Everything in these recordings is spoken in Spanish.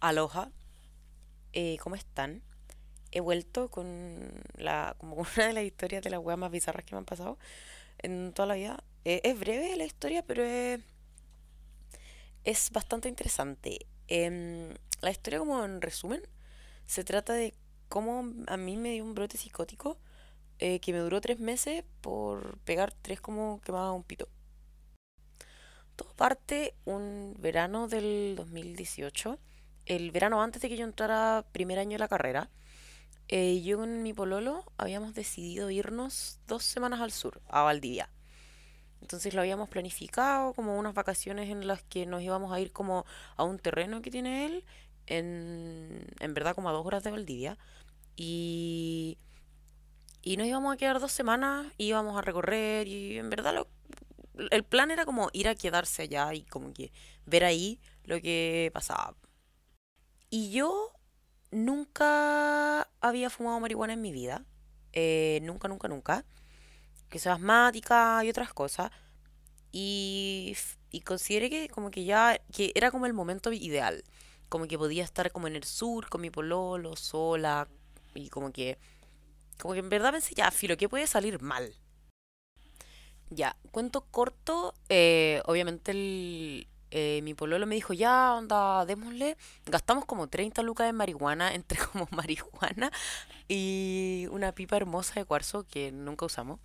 Aloha, eh, ¿cómo están? He vuelto con la, como una de las historias de las weas más bizarras que me han pasado en toda la vida. Eh, es breve la historia, pero es, es bastante interesante. Em, la historia, como en resumen, se trata de cómo a mí me dio un brote psicótico eh, que me duró tres meses por pegar tres como quemaba un pito. Todo parte un verano del 2018 el verano antes de que yo entrara primer año de la carrera, eh, yo con mi pololo habíamos decidido irnos dos semanas al sur, a Valdivia. Entonces lo habíamos planificado como unas vacaciones en las que nos íbamos a ir como a un terreno que tiene él, en, en verdad como a dos horas de Valdivia. Y, y nos íbamos a quedar dos semanas, íbamos a recorrer y en verdad lo, el plan era como ir a quedarse allá y como que ver ahí lo que pasaba. Y yo nunca había fumado marihuana en mi vida. eh, nunca, nunca, nunca. Que soy asmática y otras cosas. Y, y consideré que como que ya, que era como el momento ideal. Como que podía estar como en el sur con mi pololo, sola. Y como que, como que en verdad pensé, ya, filo, ¿qué puede salir mal? Ya, cuento corto, eh, obviamente el, eh, mi pololo me dijo, ya, onda, démosle. Gastamos como 30 lucas en marihuana, entre como marihuana y una pipa hermosa de cuarzo que nunca usamos.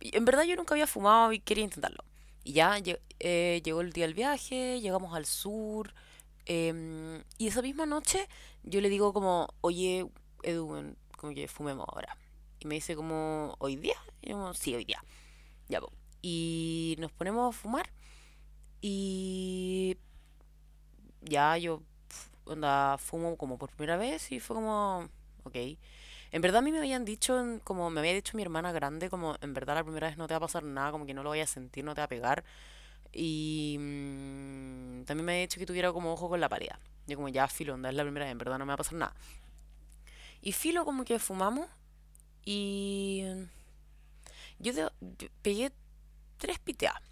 Y en verdad yo nunca había fumado y quería intentarlo. Y ya eh, llegó el día del viaje, llegamos al sur. em, y esa misma noche yo le digo como, oye, Edu, como que fumemos ahora. Y me dice como, ¿hoy día? Y yo como, sí, hoy día. Ya, po. Y nos ponemos a fumar. Y ya yo, onda, fumo como por primera vez y fue como, ok. En verdad a mí me habían dicho, como me había dicho mi hermana grande, como en verdad la primera vez no te va a pasar nada, como que no lo vayas a sentir, no te va a pegar. Y mm, también me había dicho que tuviera como ojo con la pared. Yo como ya filo, onda, es la primera vez, en verdad no me va a pasar nada. Y filo como que fumamos y yo, de- yo pegué tres piteadas.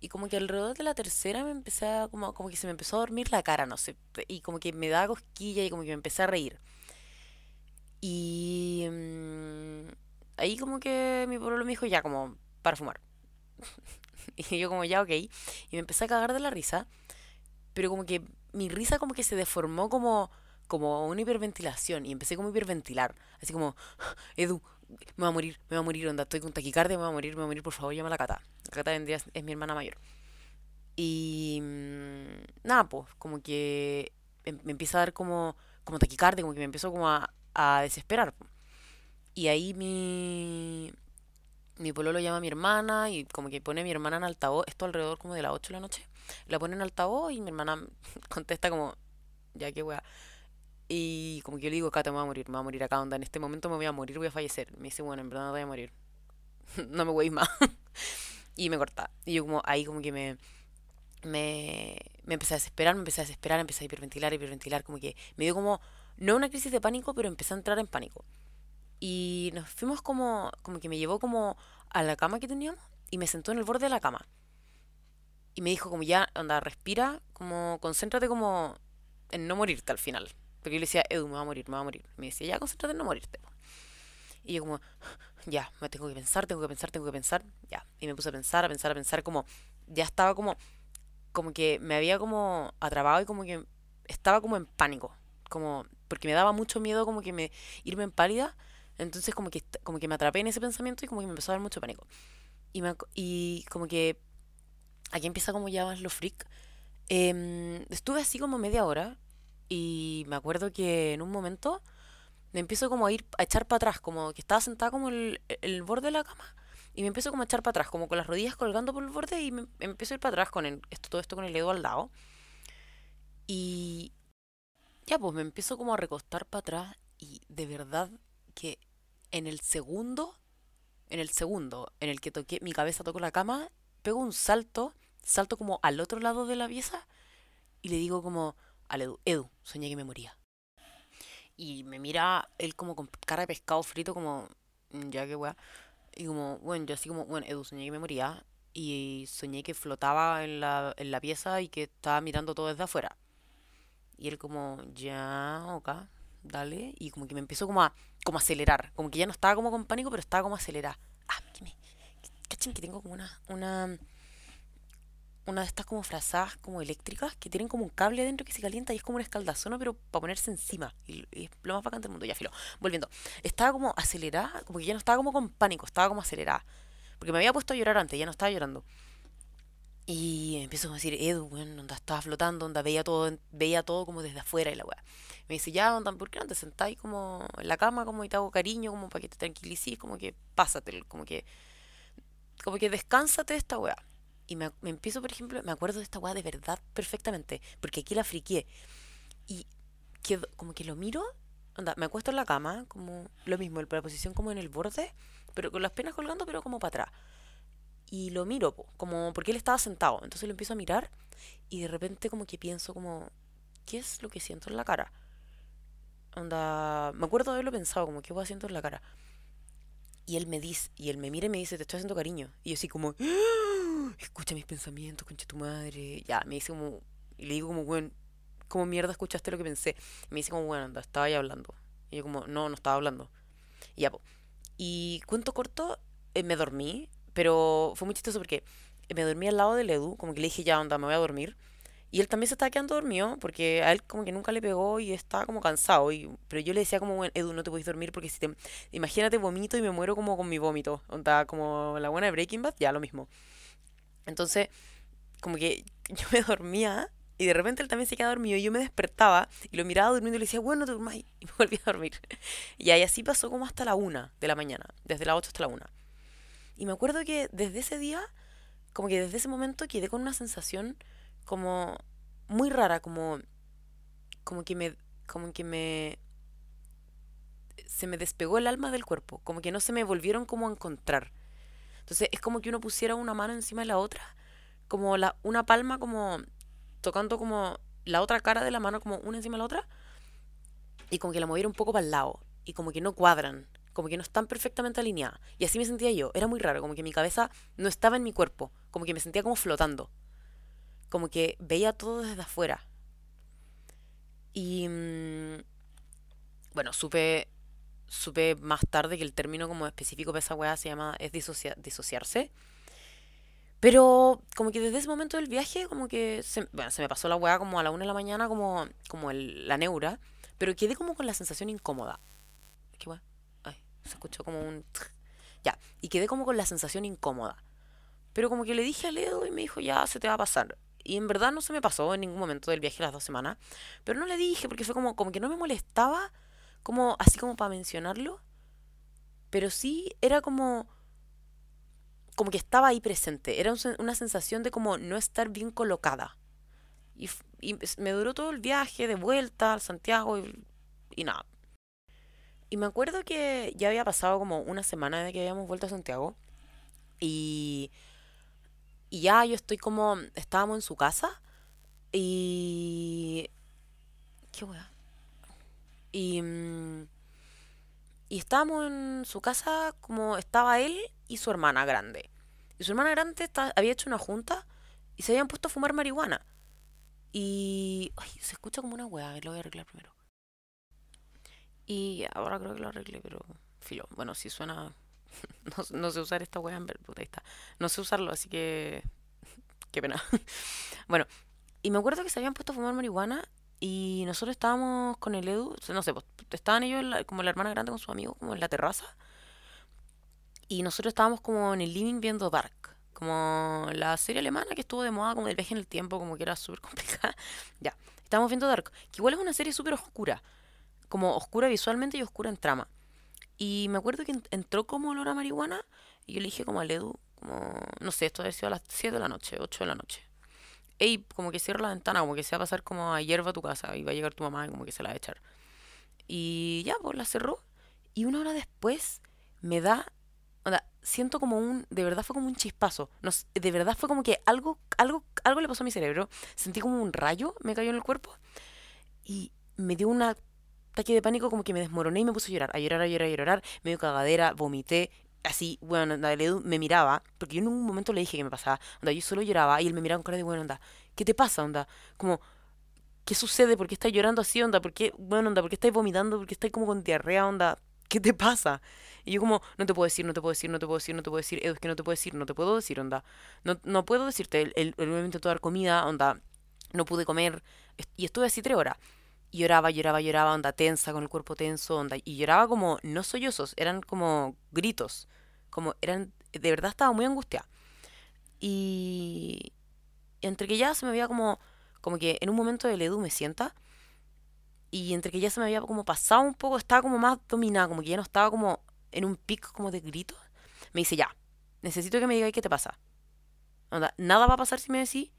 Y como que alrededor de la tercera me empecé a, como, como que se me empezó a dormir la cara, no sé. Y como que me daba cosquilla y como que me empecé a reír. Y mm, ahí como que mi pueblo me dijo ya como para fumar. Y yo como ya ok. Y me empecé a cagar de la risa. Pero como que mi risa como que se deformó como, como una hiperventilación. Y empecé como a hiperventilar. Así como, Edu, me va a morir, me va a morir, onda, estoy con taquicardia, me va a morir, me va a morir, por favor, llama la Cata. Cata vendría, es mi hermana mayor. Y mm, nada, pues, como que em- me empieza a dar como, como taquicardia, como que me empiezo como a, a desesperar. po. Y ahí mi, mi pololo llama a mi hermana y como que pone a mi hermana en altavoz, esto alrededor como de las 8 de la noche. La pone en altavoz y mi hermana contesta como, ya que wea. Y como que yo le digo, Cata, me voy a morir, me voy a morir acá, onda, en este momento me voy a morir, voy a fallecer. Me dice, bueno, en verdad no te voy a morir, no me voy más. Y me corta. Y yo como ahí como que me, me, me empecé a desesperar, me empecé a desesperar, empecé a hiperventilar, hiperventilar, como que me dio como, no una crisis de pánico, pero empecé a entrar en pánico. Y nos fuimos como, como que me llevó como a la cama que teníamos y me sentó en el borde de la cama. Y me dijo como ya, onda, respira, como concéntrate como en no morirte al final. Porque yo le decía, Edu, me va a morir, me va a morir. Me decía, ya, concéntrate en no morirte. po". Y yo como, ya, me tengo que pensar, tengo que pensar, tengo que pensar, ya. Y me puse a pensar, a pensar, a pensar, como, ya estaba como, como que me había como atrapado y como que estaba como en pánico. Como, porque me daba mucho miedo como que me, irme en pálida. Entonces como que, como que me atrapé en ese pensamiento y como que me empezó a dar mucho pánico. Y, como que aquí empieza como ya más lo freak. Em, estuve así como media hora y me acuerdo que en un momento me empiezo como a ir a echar para atrás, como que estaba sentada como el, el borde de la cama y me empiezo como a echar para atrás, como con las rodillas colgando por el borde y me, me empiezo a ir para atrás con el- esto, todo esto con el dedo al lado y ya pues me empiezo como a recostar para atrás y de verdad que en el segundo, en el segundo en el que toqué, mi cabeza tocó la cama, pego un salto, salto como al otro lado de la pieza y le digo como al Edu, Edu, soñé que me moría. Y me mira él como con cara de pescado frito, como, "Mm, ya que weá. Y como, bueno, yo así como, bueno, Edu, soñé que me moría. Y soñé que flotaba en la, en la pieza y que estaba mirando todo desde afuera. Y él como, ya, ok, dale. Y como que me empezó como a, como acelerar. Como que ya no estaba como con pánico, pero estaba como acelerada. Ah, que me... ¿Cachan que tengo como una... una una de estas como frazadas como eléctricas que tienen como un cable adentro que se calienta y es como un escaldazón, pero para ponerse encima. Y, es lo más bacán del mundo. Ya, filo. Volviendo. Estaba como acelerada, como que ya no estaba como con pánico, estaba como acelerada. Porque me había puesto a llorar antes, ya no estaba llorando. Y empiezo a decir, Edu, bueno, onda, estaba flotando, onda, veía todo, veía todo como desde afuera y la weá. Me dice, ya, onda, ¿por qué no te sentáis como en la cama, como y te hago cariño, como para que te tranquilices, como que pásate, como que, como que descánsate de esta weá. Y me, me, empiezo, por ejemplo, me acuerdo de esta weá de verdad perfectamente, porque aquí la friqué. Y quedo, como que lo miro, onda, me acuesto en la cama, como lo mismo, la posición como en el borde, pero con las piernas colgando, pero como para atrás y lo miro, como porque él estaba sentado. Entonces lo empiezo a mirar y de repente como que pienso como, ¿qué es lo que siento en la cara? Onda, me acuerdo de haberlo pensado, como, ¿qué voy haciendo en la cara? Y él me dice, y él me mira y me dice, te estoy haciendo cariño. Y yo así como, ¡Ah! escucha mis pensamientos, concha tu madre. Ya, me dice como, y le digo como, bueno, ¿cómo mierda escuchaste lo que pensé? me dice como, bueno, anda, estaba ahí hablando. Y yo como, no, no estaba hablando. Y ya, po. Y cuento corto, eh, me dormí, pero fue muy chistoso porque me dormí al lado del Edu, como que le dije, ya, onda, me voy a dormir. Y él también se estaba quedando dormido, porque a él como que nunca le pegó y estaba como cansado. Y, pero yo le decía como, bueno, Edu, no te puedes dormir porque si te... Imagínate, vomito y me muero como con mi vómito. Onda, como la buena de Breaking Bad, ya lo mismo. Entonces, como que yo me dormía y de repente él también se quedaba dormido y yo me despertaba y lo miraba durmiendo y le decía, bueno, te y me volví a dormir. Y ahí así pasó como hasta la una de la mañana, desde las 8 hasta la una. Y me acuerdo que desde ese día, como que desde ese momento quedé con una sensación como muy rara, como, como que me, como que me, se me despegó el alma del cuerpo, como que no se me volvieron como a encontrar. Entonces es como que uno pusiera una mano encima de la otra, como la, una palma como tocando como la otra cara de la mano como una encima de la otra, y como que la moviera un poco para el lado, y como que no cuadran como que no están perfectamente alineadas. Y así me sentía yo. Era muy raro, como que mi cabeza no estaba en mi cuerpo, como que me sentía como flotando. Como que veía todo desde afuera. Y mm, bueno, supe supe más tarde que el término como específico para esa weá se llama es disociarse. Pero como que desde ese momento del viaje, como que se, bueno, se me pasó la weá como a la una de la mañana, como, como el, la neura, pero quedé como con la sensación incómoda. ¿Qué weá? se escuchó como un... Ya, y quedé como con la sensación incómoda. Pero como que le dije a Leo y me dijo, ya, se te va a pasar. Y en verdad no se me pasó en ningún momento del viaje las dos semanas. Pero no le dije porque fue como, como que no me molestaba, como así como para mencionarlo. Pero sí era como como que estaba ahí presente. Era una sensación de como no estar bien colocada. Y, y me duró todo el viaje de vuelta a Santiago y, y nada. Y me acuerdo que ya había pasado como una semana de que habíamos vuelto a Santiago. Y, y ya yo estoy como. Estábamos en su casa. Y. ¿Qué hueá? Y. Mm, y estábamos en su casa como estaba él y su hermana grande. Y su hermana grande había hecho una junta y se habían puesto a fumar marihuana. Y. Se escucha como una hueá, lo voy a arreglar primero. Y ahora creo que lo arreglé, pero filo. Bueno, si suena. No, sé usar esta en puta, ahí está. No sé usarlo, así que. Qué pena. bueno, y me acuerdo que se habían puesto a fumar marihuana y nosotros estábamos con el Edu, no sé, pues estaban ellos como la hermana grande con su amigo, como en la terraza. Y nosotros estábamos como en el living viendo Dark, como la serie alemana que estuvo de moda como del viaje en el tiempo, como que era súper complicada. ya, estábamos viendo Dark, que igual es una serie súper oscura como oscura visualmente y oscura en trama. Y me acuerdo que entró como olor a marihuana y yo le dije como al Edu, como, no sé, esto ha sido a las 7 de la noche, 8 de la noche. Ey, como que cierra la ventana, como que se va a pasar como a hierba a tu casa y va a llegar tu mamá y como que se la va a echar. Y ya, pues la cerró. Y una hora después me da, o sea, siento como un, de verdad fue como un chispazo. No, de verdad fue como que algo, algo, algo le pasó a mi cerebro. Sentí como un rayo me cayó en el cuerpo y me dio una ataque de pánico como que me desmoroné y me puse a llorar, a llorar, a llorar, a llorar, medio cagadera, vomité, así, bueno, onda, me miraba, porque yo en un momento le dije que me pasaba, onda, yo solo lloraba y él me miraba con cara de, bueno, onda, ¿qué te pasa, onda? Como, ¿qué sucede? ¿Por qué estás llorando así, onda? ¿Por qué, bueno, onda, por qué estás vomitando? ¿Por qué estás como con diarrea, onda? ¿Qué te pasa? Y yo como, no te puedo decir, no te puedo decir, no te puedo decir, no te puedo decir, Edu, es que no te puedo decir, no te puedo decir, onda. No, no puedo decirte, el, el, el me intentó dar comida, onda, no pude comer, y estuve así tres horas. Lloraba, lloraba, lloraba, onda tensa, con el cuerpo tenso, onda. Y lloraba como, no sollozos, eran como gritos. Como, eran, de verdad estaba muy angustiada. Y entre que ya se me había como, como que en un momento del Edu me sienta. Y entre que ya se me había como pasado un poco, estaba como más dominada, como que ya no estaba como en un pico como de gritos. Me dice, ya, necesito que me digáis qué te pasa. Onda, nada va a pasar si me decís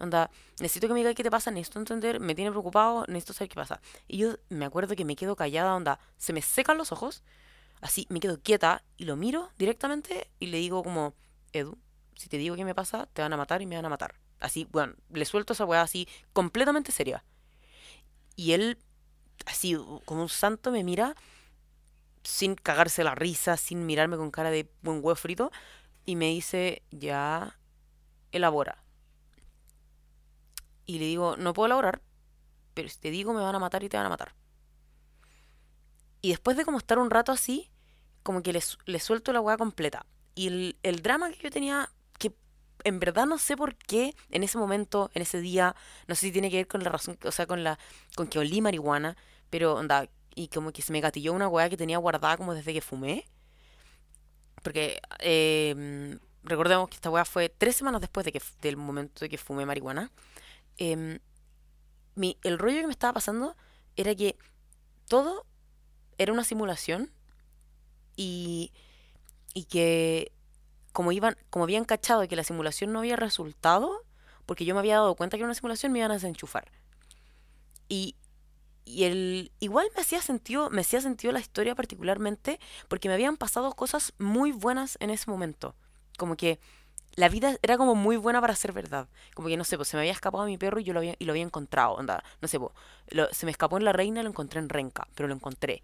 Onda, necesito que me digas qué te pasa, necesito entender, me tiene preocupado, necesito saber qué pasa. Y yo me acuerdo que me quedo callada, onda, se me secan los ojos, así me quedo quieta y lo miro directamente y le digo como, Edu, si te digo qué me pasa, te van a matar y me van a matar. Así, bueno, le suelto esa weá así, completamente seria. Y él, así, como un santo, me mira sin cagarse la risa, sin mirarme con cara de buen huevo frito, y me dice, ya, elabora. Y le digo, no puedo elaborar, pero si te digo me van a matar y te van a matar. Y después de como estar un rato así, como que le, suelto la hueá completa. Y el, el, drama que yo tenía, que en verdad no sé por qué en ese momento, en ese día, no sé si tiene que ver con la razón, o sea, con la con que olí marihuana, pero onda, y como que se me gatilló una hueá que tenía guardada como desde que fumé. Porque eh, recordemos que esta hueá fue tres semanas después de que, del momento de que fumé marihuana. Em, mi, el rollo que me estaba pasando era que todo era una simulación y, y que como iban como habían cachado que la simulación no había resultado porque yo me había dado cuenta que era una simulación me iban a desenchufar. Y, y el igual me hacía sentido me hacía sentido la historia particularmente porque me habían pasado cosas muy buenas en ese momento. Como que la vida era como muy buena para ser verdad. Como que no sé, pues se me había escapado mi perro y yo lo había, y lo había encontrado. Onda, no sé, pues, se me escapó en la reina lo encontré en Renca, pero lo encontré.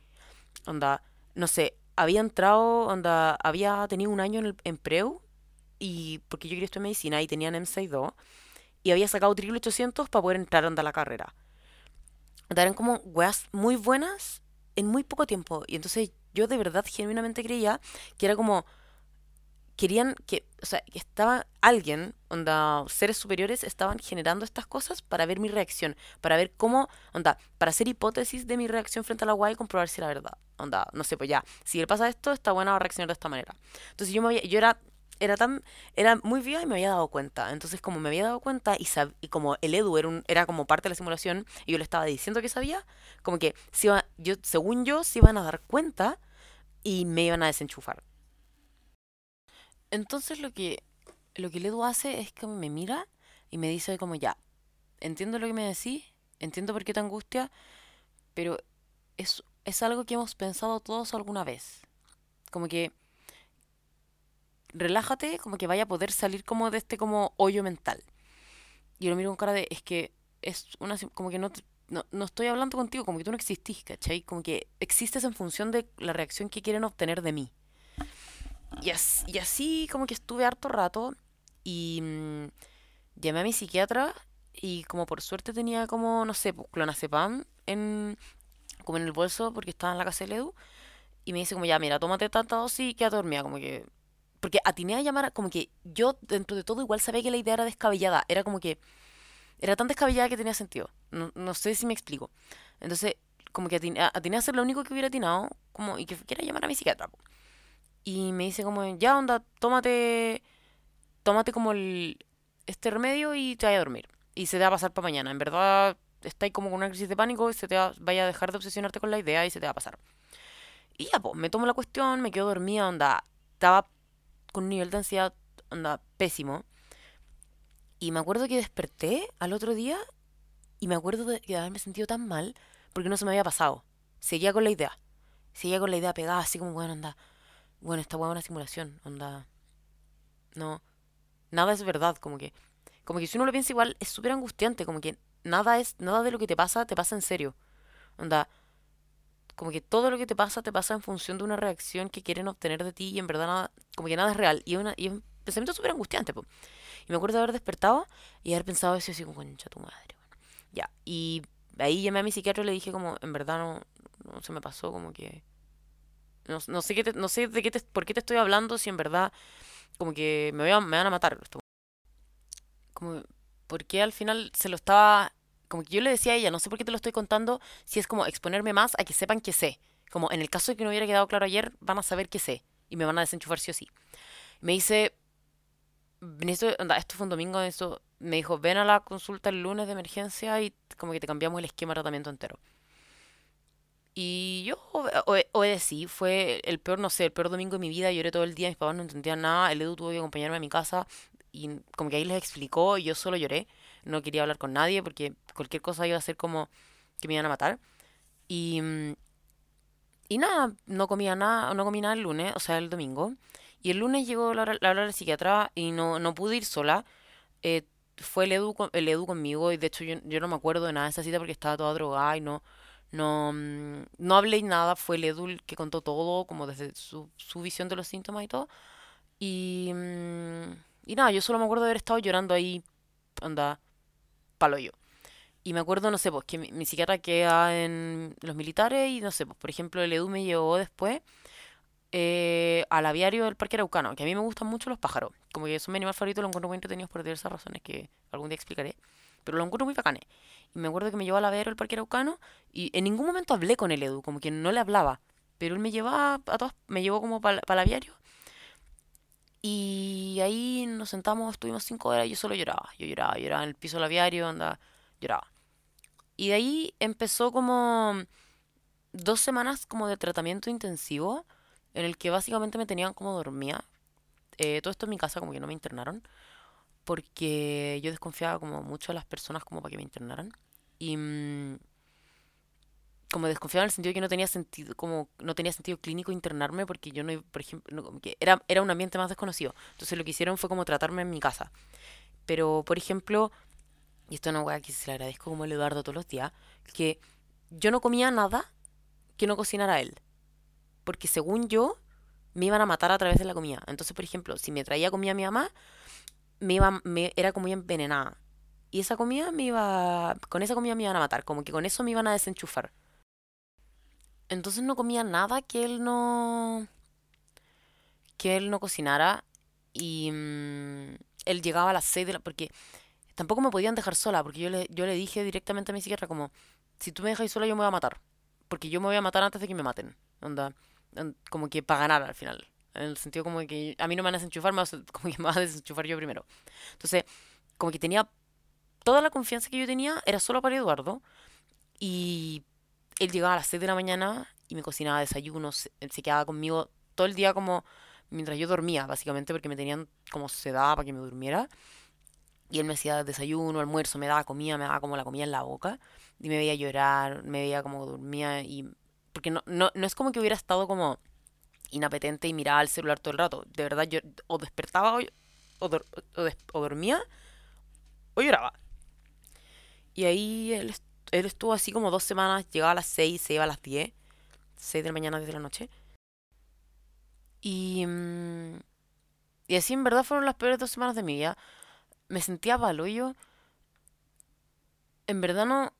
Onda, no sé, había entrado, onda, había tenido un año en, el, en Preu, y porque yo quería estudiar medicina y tenía M62, y había sacado triple 800 para poder entrar onda, a la carrera. Onda, eran como weas muy buenas en muy poco tiempo. Y entonces yo de verdad genuinamente creía que era como querían que, o sea, que estaba alguien, onda, seres superiores estaban generando estas cosas para ver mi reacción, para ver cómo, onda, para hacer hipótesis de mi reacción frente a la guay y comprobar si era verdad. Onda, no sé, pues ya, si le pasa esto, está buena a reaccionar de esta manera. Entonces yo me yo era era tan era muy viva y me había dado cuenta entonces como me había dado cuenta y, sab, y como el Edu era, un, era como parte de la simulación y yo le estaba diciendo que sabía como que si iba, yo según yo se iban a dar cuenta y me iban a desenchufar entonces lo que, lo que hace es que me mira y me dice como ya, entiendo lo que me decís, entiendo por qué te angustia, pero es, es algo que hemos pensado todos alguna vez. Como que relájate, como que vaya a poder salir como de este como hoyo mental. Y yo lo miro con cara de, es que es una, como que no, no, no estoy hablando contigo, como que tú no existís, ¿cachai? Como que existes en función de la reacción que quieren obtener de mí. Y así, como que estuve harto rato y mm, llamé a mi psiquiatra y como por suerte tenía como, no sé, pues, clonazepam en, como en el bolso porque estaba en la casa de Edu y me dice como ya, mira, tómate tanta dosis y quédate dormida, como que... Porque atiné a llamar, como que yo dentro de todo igual sabía que la idea era descabellada, era como que... Era tan descabellada que tenía sentido. No, no sé si me explico. Entonces, como que atiné, atiné a hacer lo único que hubiera atinado, como, y que quiera llamar a mi psiquiatra. Y me dice como, ya onda, tómate, tómate como el, este remedio y te vaya a dormir. Y se te va a pasar para mañana. En verdad, estáis como con una crisis de pánico y se te va, vaya a dejar de obsesionarte con la idea y se te va a pasar. Y ya, pues, me tomo la cuestión, me quedo dormida, onda, estaba con un nivel de ansiedad, onda, pésimo. Y me acuerdo que desperté al otro día y me acuerdo de, de haberme sentido tan mal porque no se me había pasado. Seguía con la idea. Seguía con la idea pegada, así como, bueno, anda, bueno, esta hueá es una simulación, onda. No, nada es verdad, como que, como que si uno lo piensa igual, es súper angustiante, como que nada es, nada de lo que te pasa, te pasa en serio. Onda, como que todo lo que te pasa, te pasa en función de una reacción que quieren obtener de ti y en verdad nada, como que nada es real. Y es, una, y un pensamiento súper angustiante, Y me acuerdo de haber despertado y haber pensado eso así como, concha tu madre. Ya, y ahí llamé a mi psiquiatra y le dije como, en verdad no, no se me pasó, como que... No, no sé, qué te- no sé de qué te, por qué te estoy hablando si en verdad como que me, voy a- me van a matar. Como, ¿por qué al final se lo estaba... Como que yo le decía a ella, no sé por qué te lo estoy contando, si es como exponerme más a que sepan que sé. Como en el caso de que no hubiera quedado claro ayer, van a saber que sé. Y me van a desenchufar sí o sí. Me dice, esto, onda, esto fue un domingo, esto, me dijo, ven a la consulta el lunes de emergencia y como que te cambiamos el esquema de tratamiento entero. Y yo obe- obe- obedecí, fue el peor, no sé, el peor domingo de mi vida, lloré todo el día, mis papás no entendían nada, el Edu tuvo que acompañarme a mi casa y como que ahí les explicó y yo solo lloré, no quería hablar con nadie porque cualquier cosa iba a ser como que me iban a matar. Y, mm, y nada, no comía nada, no comí nada el lunes, o sea, el domingo. Y el lunes llegó la la hora del psiquiatra y no, no pude ir sola. Eh, fue el Edu, el Edu conmigo y de hecho yo, yo no me acuerdo de nada de esa cita porque estaba toda drogada y no, no, mm, no hablé nada. Fue el Edu el que contó todo, como desde su, su visión de los síntomas y todo. Y, mm, y nada, yo solo me acuerdo de haber estado llorando ahí, anda, palo yo. Y me acuerdo, no sé, pues que mi, mi psiquiatra queda en los militares y no sé, pues por ejemplo el Edu me llevó después eh, al aviario del Parque Araucano, que a mí me gustan mucho los pájaros. Como que son mi animal favorito, lo encuentro muy entretenidos por diversas razones que algún día explicaré. Pero lo encuentro muy bacanes. Y me acuerdo que me llevó al aviario del Parque Araucano y en ningún momento hablé con el Edu, como que no le hablaba. Pero él me llevaba a todas, me llevó como para el aviario. Y ahí nos sentamos, estuvimos cinco horas y yo solo lloraba. Yo lloraba, lloraba en el piso del aviario, anda, lloraba. Y de ahí empezó como dos semanas como de tratamiento intensivo, en el que básicamente me tenían como dormía. Eh, todo esto en mi casa como que no me internaron, porque yo desconfiaba como mucho de las personas como para que me internaran. Y mm, como desconfiaba en el sentido que no tenía sentido, como no tenía sentido clínico internarme, porque yo no, por ejemplo, no, era, era un ambiente más desconocido. Entonces lo que hicieron fue como tratarme en mi casa. Pero, por ejemplo, y esto es una que se le agradezco como el Eduardo todos los días, que yo no comía nada que no cocinara él. Porque según yo, me iban a matar a través de la comida. Entonces, por ejemplo, si me traía comida mi mamá, me iba, me, era como envenenada. Y esa comida me iba, con esa comida me iban a matar, como que con eso me iban a desenchufar. Entonces no comía nada que él no, que él no cocinara. Y mm, él llegaba a las 6 de la, porque tampoco me podían dejar sola, porque yo le, yo le dije directamente a mi psiquiatra como, si tú me dejas sola yo me voy a matar, porque yo me voy a matar antes de que me maten, onda, como que para ganar al final, en el sentido como que a mí no me van a desenchufar, me vas a- que me van a desenchufar yo primero. Entonces, como que tenía toda la confianza que yo tenía era solo para Eduardo y él llegaba a las 6 de la mañana y me cocinaba desayunos, se quedaba conmigo todo el día como mientras yo dormía, básicamente, porque me tenían como sedada para que me durmiera. Y él me hacía desayuno, almuerzo, me daba comida, me daba como la comida en la boca. Y me veía llorar, me veía como dormía y... Porque no, no, no es como que hubiera estado como inapetente y miraba el celular todo el rato. De verdad, yo o despertaba o, dormía o lloraba. Y ahí él, él estuvo así como dos semanas, llegaba a las seis, se iba a las diez, seis de la mañana, diez de la noche. Y, mm, y así en verdad fueron las peores dos semanas de mi vida. Me sentía yo En verdad no,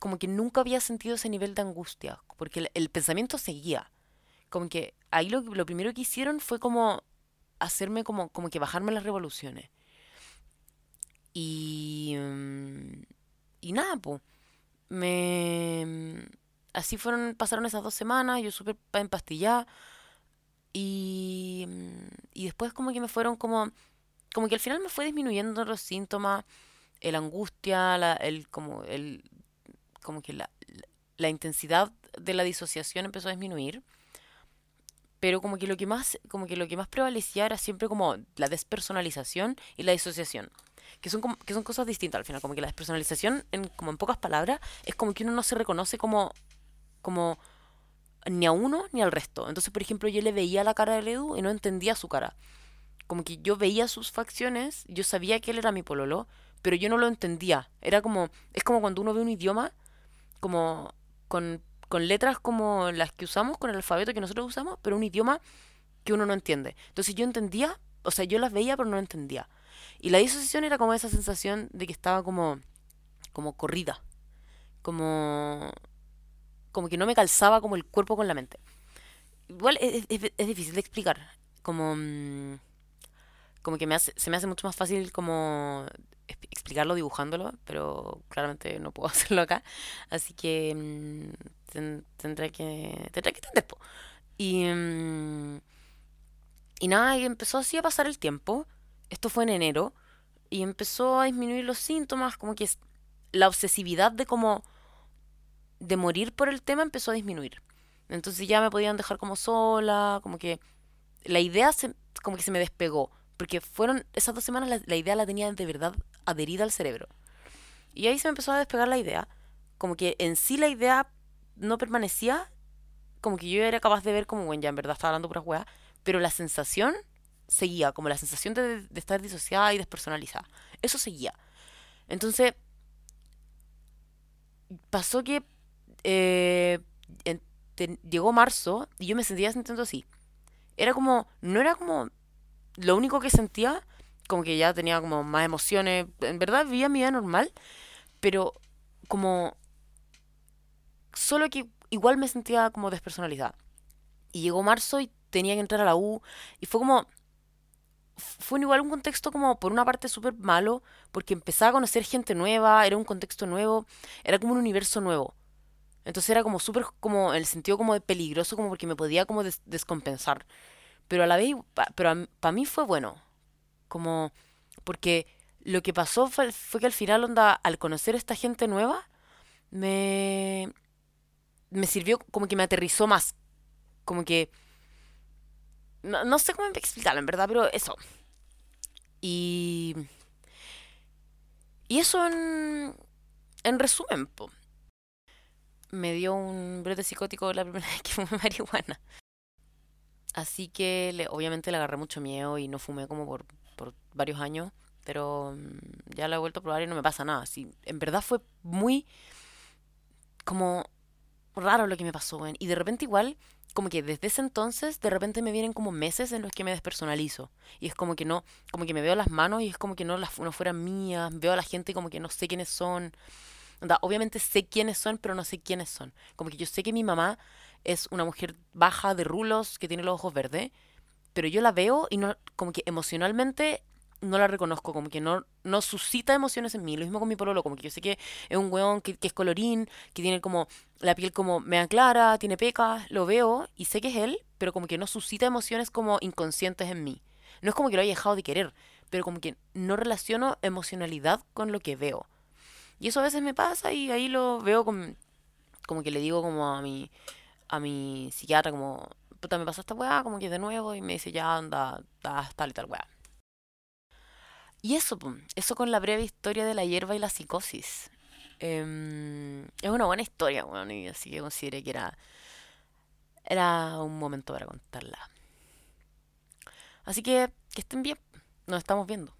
como que nunca había sentido ese nivel de angustia, porque el pensamiento seguía. Como que ahí lo, lo primero que hicieron fue como hacerme como, como que bajarme las revoluciones. Y, mm, y nada, pues, me... Así fueron, pasaron esas dos semanas, yo súper pa- empastillada. Y, mm, y después como que me fueron como, como que al final me fue disminuyendo los síntomas, la angustia, la, el, como, el, como que la, la intensidad de la disociación empezó a disminuir. Pero como que lo que más, como que lo que más prevalecía era siempre como la despersonalización y la disociación. Que son, como- que son cosas distintas al final. Como que la despersonalización, en, como en pocas palabras, es como que uno no se reconoce como, como ni a uno ni al resto. Entonces, por ejemplo, yo le veía la cara del Edu y no entendía su cara. Como que yo veía sus facciones, yo sabía que él era mi pololo, pero yo no lo entendía. Era como, es como cuando uno ve un idioma como con, con letras como las que usamos, con el alfabeto que nosotros usamos, pero un idioma que uno no entiende. Entonces yo entendía, o sea, yo las veía pero no entendía. Y la disociación era como esa sensación de que estaba como, como corrida, como, como que no me calzaba como el cuerpo con la mente. Igual es, es- es difícil de explicar, como, mm, como que me hace- se me hace mucho más fácil como exp- explicarlo dibujándolo, pero claramente no puedo hacerlo acá, así que mm, ten- que, tendré que entender. Y, mm, y nada, y empezó así a pasar el tiempo. Esto fue en enero. Y empezó a disminuir los síntomas, como que la obsesividad de como de morir por el tema empezó a disminuir. Entonces ya me podían dejar como sola, como que la idea se, como que se me despegó. Porque fueron esas dos semanas la, la idea la tenía de verdad adherida al cerebro. Y ahí se me empezó a despegar la idea. Como que en sí la idea no permanecía. Como que yo era capaz de ver como, bueno, ya en verdad estaba hablando puras weas. Pero la sensación seguía, como la sensación de, estar disociada y despersonalizada. Eso seguía. Entonces, pasó que eh, en- te- llegó marzo y yo me sentía sintiendo así. Era como, no era como lo único que sentía, como que ya tenía como más emociones. En verdad vivía mi vida normal, pero como solo que igual me sentía como despersonalizada. Y llegó marzo y tenía que entrar a la U y fue como fue igual un contexto como por una parte súper malo, porque empezaba a conocer gente nueva, era un contexto nuevo, era como un universo nuevo. Entonces era como súper como en el sentido como peligroso, como porque me podía como des- descompensar. Pero a la vez, pero para mí fue bueno, como porque lo que pasó fue, fue que al final, onda, al conocer esta gente nueva, me, me sirvió como que me aterrizó más, como que, no, no sé cómo explicarlo en verdad, pero eso. Y, y eso en, en resumen. Me dio un brote psicótico la primera vez que fumé marihuana. Así que obviamente le agarré mucho miedo y no fumé como por, por varios años. Pero mm, ya lo he vuelto a probar y no me pasa nada. Sí, en verdad fue muy como raro lo que me pasó, weón. Y de repente igual, como que desde ese entonces, de repente me vienen como meses en los que me despersonalizo. Y es como que no, como que me veo las manos y es como que no las no fueran mías. Veo a la gente como que no sé quiénes son. Onda, obviamente sé quiénes son, pero no sé quiénes son. Como que yo sé que mi mamá es una mujer baja de rulos que tiene los ojos verdes, pero yo la veo y no, como que emocionalmente no la reconozco, como que no, no suscita emociones en mí. Lo mismo con mi pololo, como que yo sé que es un weón que, que es colorín, que tiene como la piel como mea clara, tiene pecas, lo veo y sé que es él, pero como que no suscita emociones como inconscientes en mí. No es como que lo haya dejado de querer, pero como que no relaciono emocionalidad con lo que veo. Y eso a veces me pasa y ahí lo veo con, como que le digo como a mi, a mi psiquiatra como, puta, me pasa esta weá, como que de nuevo, y me dice, ya anda, da, tal y tal weá. Y eso, eso con la breve historia de la hierba y la psicosis. Em, es una buena historia, weón, y así que consideré que era, era un momento para contarla. Así que, que estén bien, nos estamos viendo.